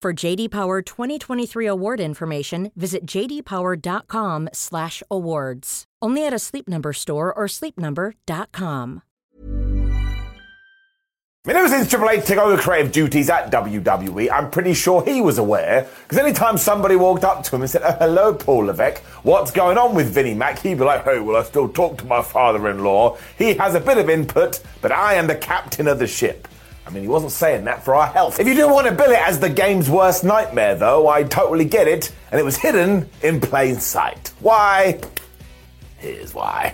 For JD Power 2023 award information, visit jdpower.com/awards. Only at a Sleep Number store or sleepnumber.com. I mean, ever since Triple H took over creative duties at WWE, I'm pretty sure he was aware. Because anytime somebody walked up to him and said, oh, hello, Paul Levesque, what's going on with Vinnie Mac? He'd be like, hey, well, I still talk to my father-in-law. He has a bit of input, but I am the captain of the ship. I mean, he wasn't saying that for our health. If you didn't want to bill it as the game's worst nightmare, though, I totally get it. And it was hidden in plain sight. Why? Here's why.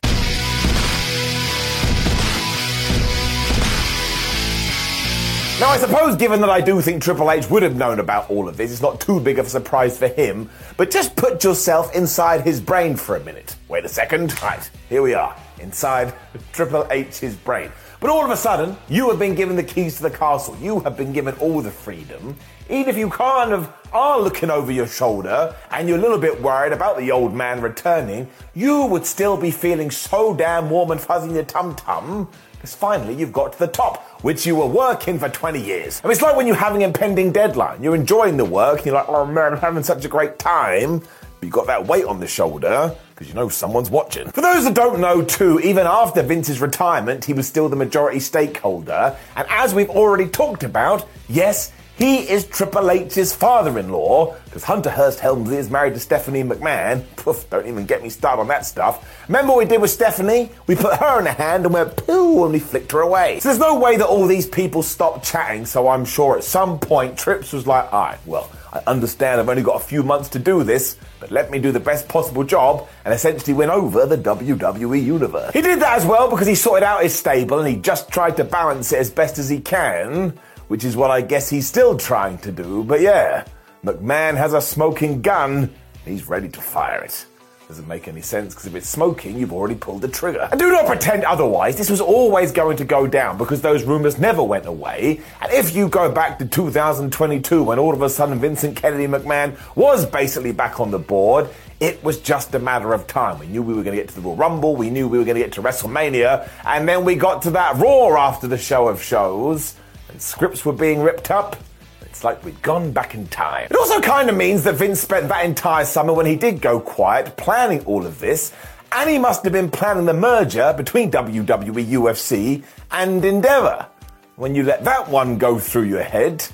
Now, I suppose, given that I do think Triple H would have known about all of this, it's not too big of a surprise for him. But just put yourself inside his brain for a minute. Wait a second. Right, here we are, inside Triple H's brain. But all of a sudden, you have been given the keys to the castle. You have been given all the freedom. Even if you kind of are looking over your shoulder and you're a little bit worried about the old man returning, you would still be feeling so damn warm and fuzzy in your tum tum because finally you've got to the top, which you were working for 20 years. I mean, it's like when you're having an impending deadline. You're enjoying the work, and you're like, oh man, I'm having such a great time. But you've got that weight on the shoulder because you know someone's watching. For those that don't know, too, even after Vince's retirement, he was still the majority stakeholder. And as we've already talked about, yes, he is Triple H's father in law, because Hunter Hearst Helmsley is married to Stephanie McMahon. Poof, don't even get me started on that stuff. Remember what we did with Stephanie? We put her in a hand and went pooh and we flicked her away. So there's no way that all these people stopped chatting, so I'm sure at some point Trips was like, alright, well, I understand I've only got a few months to do this, but let me do the best possible job and essentially win over the WWE universe. He did that as well because he sorted out his stable and he just tried to balance it as best as he can which is what I guess he's still trying to do. But yeah, McMahon has a smoking gun. He's ready to fire it. Doesn't make any sense because if it's smoking, you've already pulled the trigger. And do not pretend otherwise. This was always going to go down because those rumors never went away. And if you go back to 2022 when all of a sudden Vincent Kennedy McMahon was basically back on the board, it was just a matter of time. We knew we were going to get to the Royal Rumble, we knew we were going to get to WrestleMania, and then we got to that Raw after the show of shows and scripts were being ripped up. It's like we'd gone back in time. It also kind of means that Vince spent that entire summer when he did go quiet planning all of this, and he must have been planning the merger between WWE, UFC, and Endeavor. When you let that one go through your head,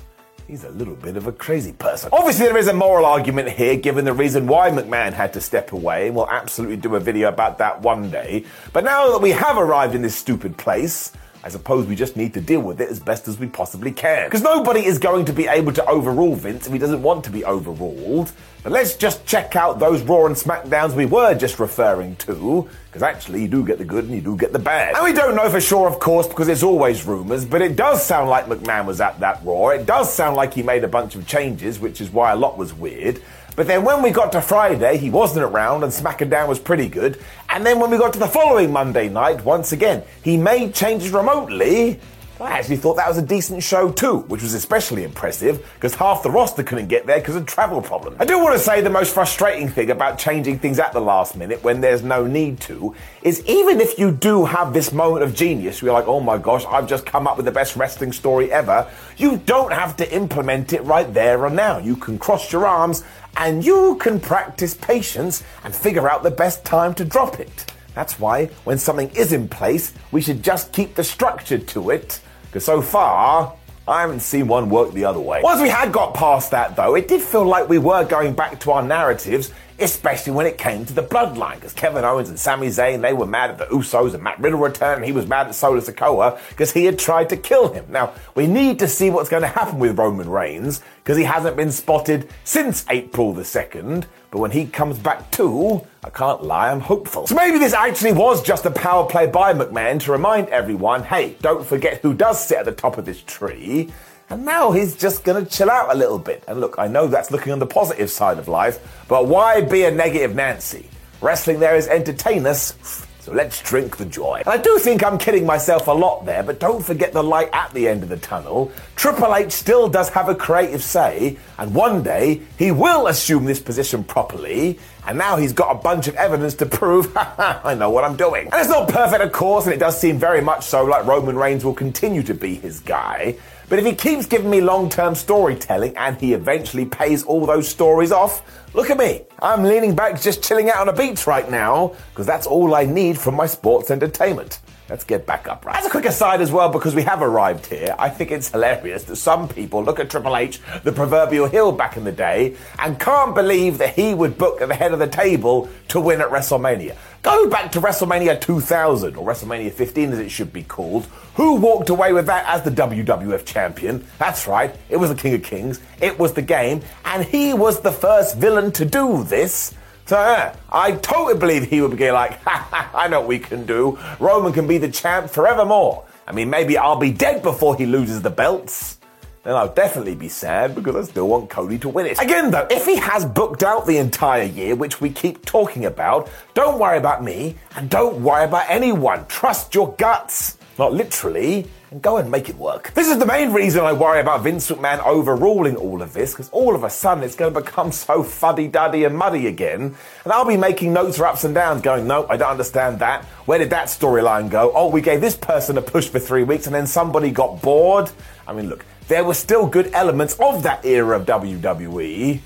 he's a little bit of a crazy person. Obviously, there is a moral argument here, given the reason why McMahon had to step away, and we'll absolutely do a video about that one day. But now that we have arrived in this stupid place, I suppose we just need to deal with it as best as we possibly can. Because nobody is going to be able to overrule Vince if he doesn't want to be overruled. But let's just check out those Raw and SmackDowns we were just referring to, because actually you do get the good and you do get the bad. And we don't know for sure, of course, because it's always rumours, but it does sound like McMahon was at that Raw. It does sound like he made a bunch of changes, which is why a lot was weird. But then when we got to Friday, he wasn't around and SmackDown was pretty good. And then when we got to the following Monday night, once again, he made changes remotely. I actually thought that was a decent show too, which was especially impressive because half the roster couldn't get there because of travel problems. I do want to say the most frustrating thing about changing things at the last minute when there's no need to is even if you do have this moment of genius, you're like, oh my gosh, I've just come up with the best wrestling story ever, you don't have to implement it right there and now. You can cross your arms and you can practice patience and figure out the best time to drop it. That's why, when something is in place, we should just keep the structure to it, because so far, I haven't seen one work the other way. Once we had got past that, though, it did feel like we were going back to our narratives especially when it came to the bloodline. Because Kevin Owens and Sami Zayn, they were mad at the Usos and Matt Riddle returned and he was mad at Solo Sikoa because he had tried to kill him. Now, we need to see what's going to happen with Roman Reigns because he hasn't been spotted since April the 2nd. But when he comes back too, I can't lie, I'm hopeful. So maybe this actually was just a power play by McMahon to remind everyone, hey, don't forget who does sit at the top of this tree. And now he's just going to chill out a little bit. And look, I know that's looking on the positive side of life, but why be a negative Nancy? Wrestling there is entertain us. So let's drink the joy. And I do think I'm kidding myself a lot there, but don't forget the light at the end of the tunnel. Triple H still does have a creative say, and one day he will assume this position properly, and now he's got a bunch of evidence to prove, I know what I'm doing. And it's not perfect, of course, and it does seem very much so like Roman Reigns will continue to be his guy. But if he keeps giving me long term storytelling and he eventually pays all those stories off, look at me. I'm leaning back, just chilling out on a beach right now, because that's all I need from my sports entertainment. Let's get back up, right? As a quick aside as well, because we have arrived here, I think it's hilarious that some people look at Triple H, the proverbial heel back in the day, and can't believe that he would book at the head of the table to win at WrestleMania. Go back to WrestleMania 2000, or WrestleMania 15 as it should be called. Who walked away with that as the WWF champion? That's right, it was the King of Kings, it was the game, and he was the first villain to do this. So uh, I totally believe he would be like, ha, ha, I know what we can do. Roman can be the champ forevermore. I mean, maybe I'll be dead before he loses the belts. Then I'll definitely be sad because I still want Cody to win it. Again, though, if he has booked out the entire year, which we keep talking about, don't worry about me and don't worry about anyone. Trust your guts. Not literally, and go and make it work. This is the main reason I worry about Vince McMahon overruling all of this, because all of a sudden it's going to become so fuddy-duddy and muddy again, and I'll be making notes for ups and downs going, no, I don't understand that. Where did that storyline go? Oh, we gave this person a push for three weeks and then somebody got bored. I mean, look, there were still good elements of that era of WWE,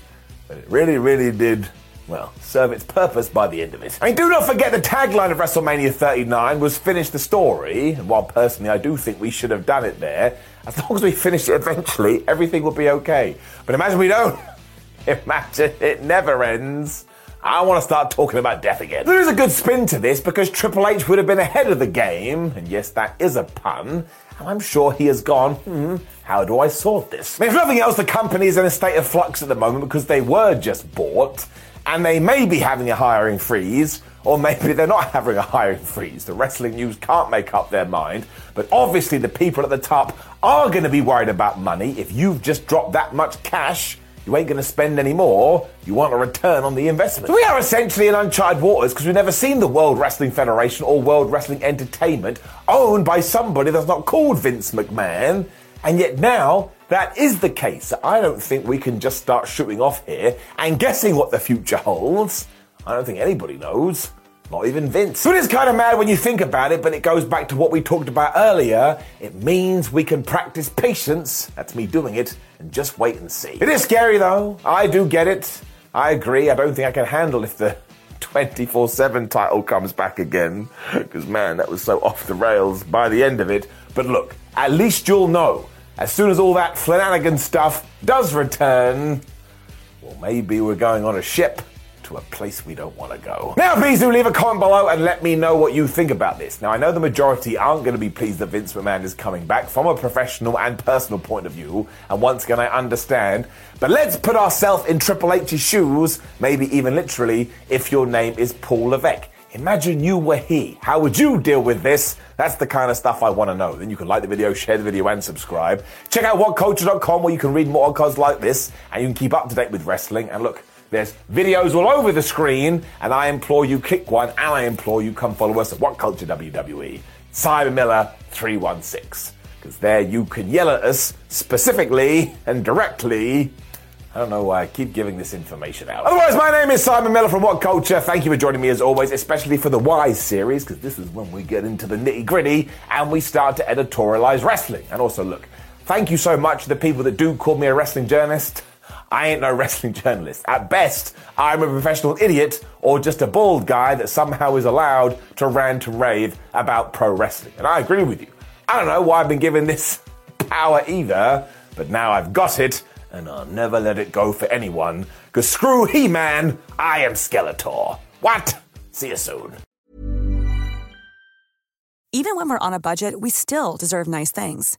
but it really, really did well, serve its purpose by the end of it. I mean, do not forget the tagline of WrestleMania 39 was finish the story, and while personally I do think we should have done it there, as long as we finish it eventually, everything will be okay. But imagine we don't. Imagine it never ends. I want to start talking about death again. There is a good spin to this because Triple H would have been ahead of the game, and yes, that is a pun. And I'm sure he has gone, hmm, how do I sort this? If nothing else, the company is in a state of flux at the moment because they were just bought and they may be having a hiring freeze, or maybe they're not having a hiring freeze. The wrestling news can't make up their mind, but obviously the people at the top are going to be worried about money. If you've just dropped that much cash, you ain't going to spend any more. You want a return on the investment. So we are essentially in uncharted waters because we've never seen the World Wrestling Federation or World Wrestling Entertainment owned by somebody that's not called Vince McMahon. And yet now that is the case. I don't think we can just start shooting off here and guessing what the future holds. I don't think anybody knows. Not even Vince. So it is kind of mad when you think about it, but it goes back to what we talked about earlier. It means we can practice patience. That's me doing it, and just wait and see. It is scary though. I do get it. I agree. I don't think I can handle if the 24 7 title comes back again. Because, man, that was so off the rails by the end of it. But look, at least you'll know as soon as all that Flanagan stuff does return, well, maybe we're going on a ship to a place we don't want to go. Now, please do leave a comment below and let me know what you think about this. Now, I know the majority aren't going to be pleased that Vince McMahon is coming back from a professional and personal point of view, and once again, I understand. But let's put ourselves in Triple H's shoes, maybe even literally, if your name is Paul Levesque. Imagine you were he. How would you deal with this? That's the kind of stuff I want to know. Then you can like the video, share the video, and subscribe. Check out whatculture.com where you can read more articles like this and you can keep up to date with wrestling. And look, there's videos all over the screen, and I implore you click one, and I implore you come follow us at What Culture WWE. Simon Miller 316. Because there you can yell at us specifically and directly I don't know why I keep giving this information out. Otherwise, my name is Simon Miller from What Culture. Thank you for joining me as always, especially for the Wise series, because this is when we get into the nitty gritty and we start to editorialize wrestling. And also, look, thank you so much to the people that do call me a wrestling journalist. I ain't no wrestling journalist. At best, I'm a professional idiot or just a bald guy that somehow is allowed to rant and rave about pro wrestling. And I agree with you. I don't know why I've been given this power either, but now I've got it, and I'll never let it go for anyone. Cause screw He Man, I am Skeletor. What? See you soon. Even when we're on a budget, we still deserve nice things.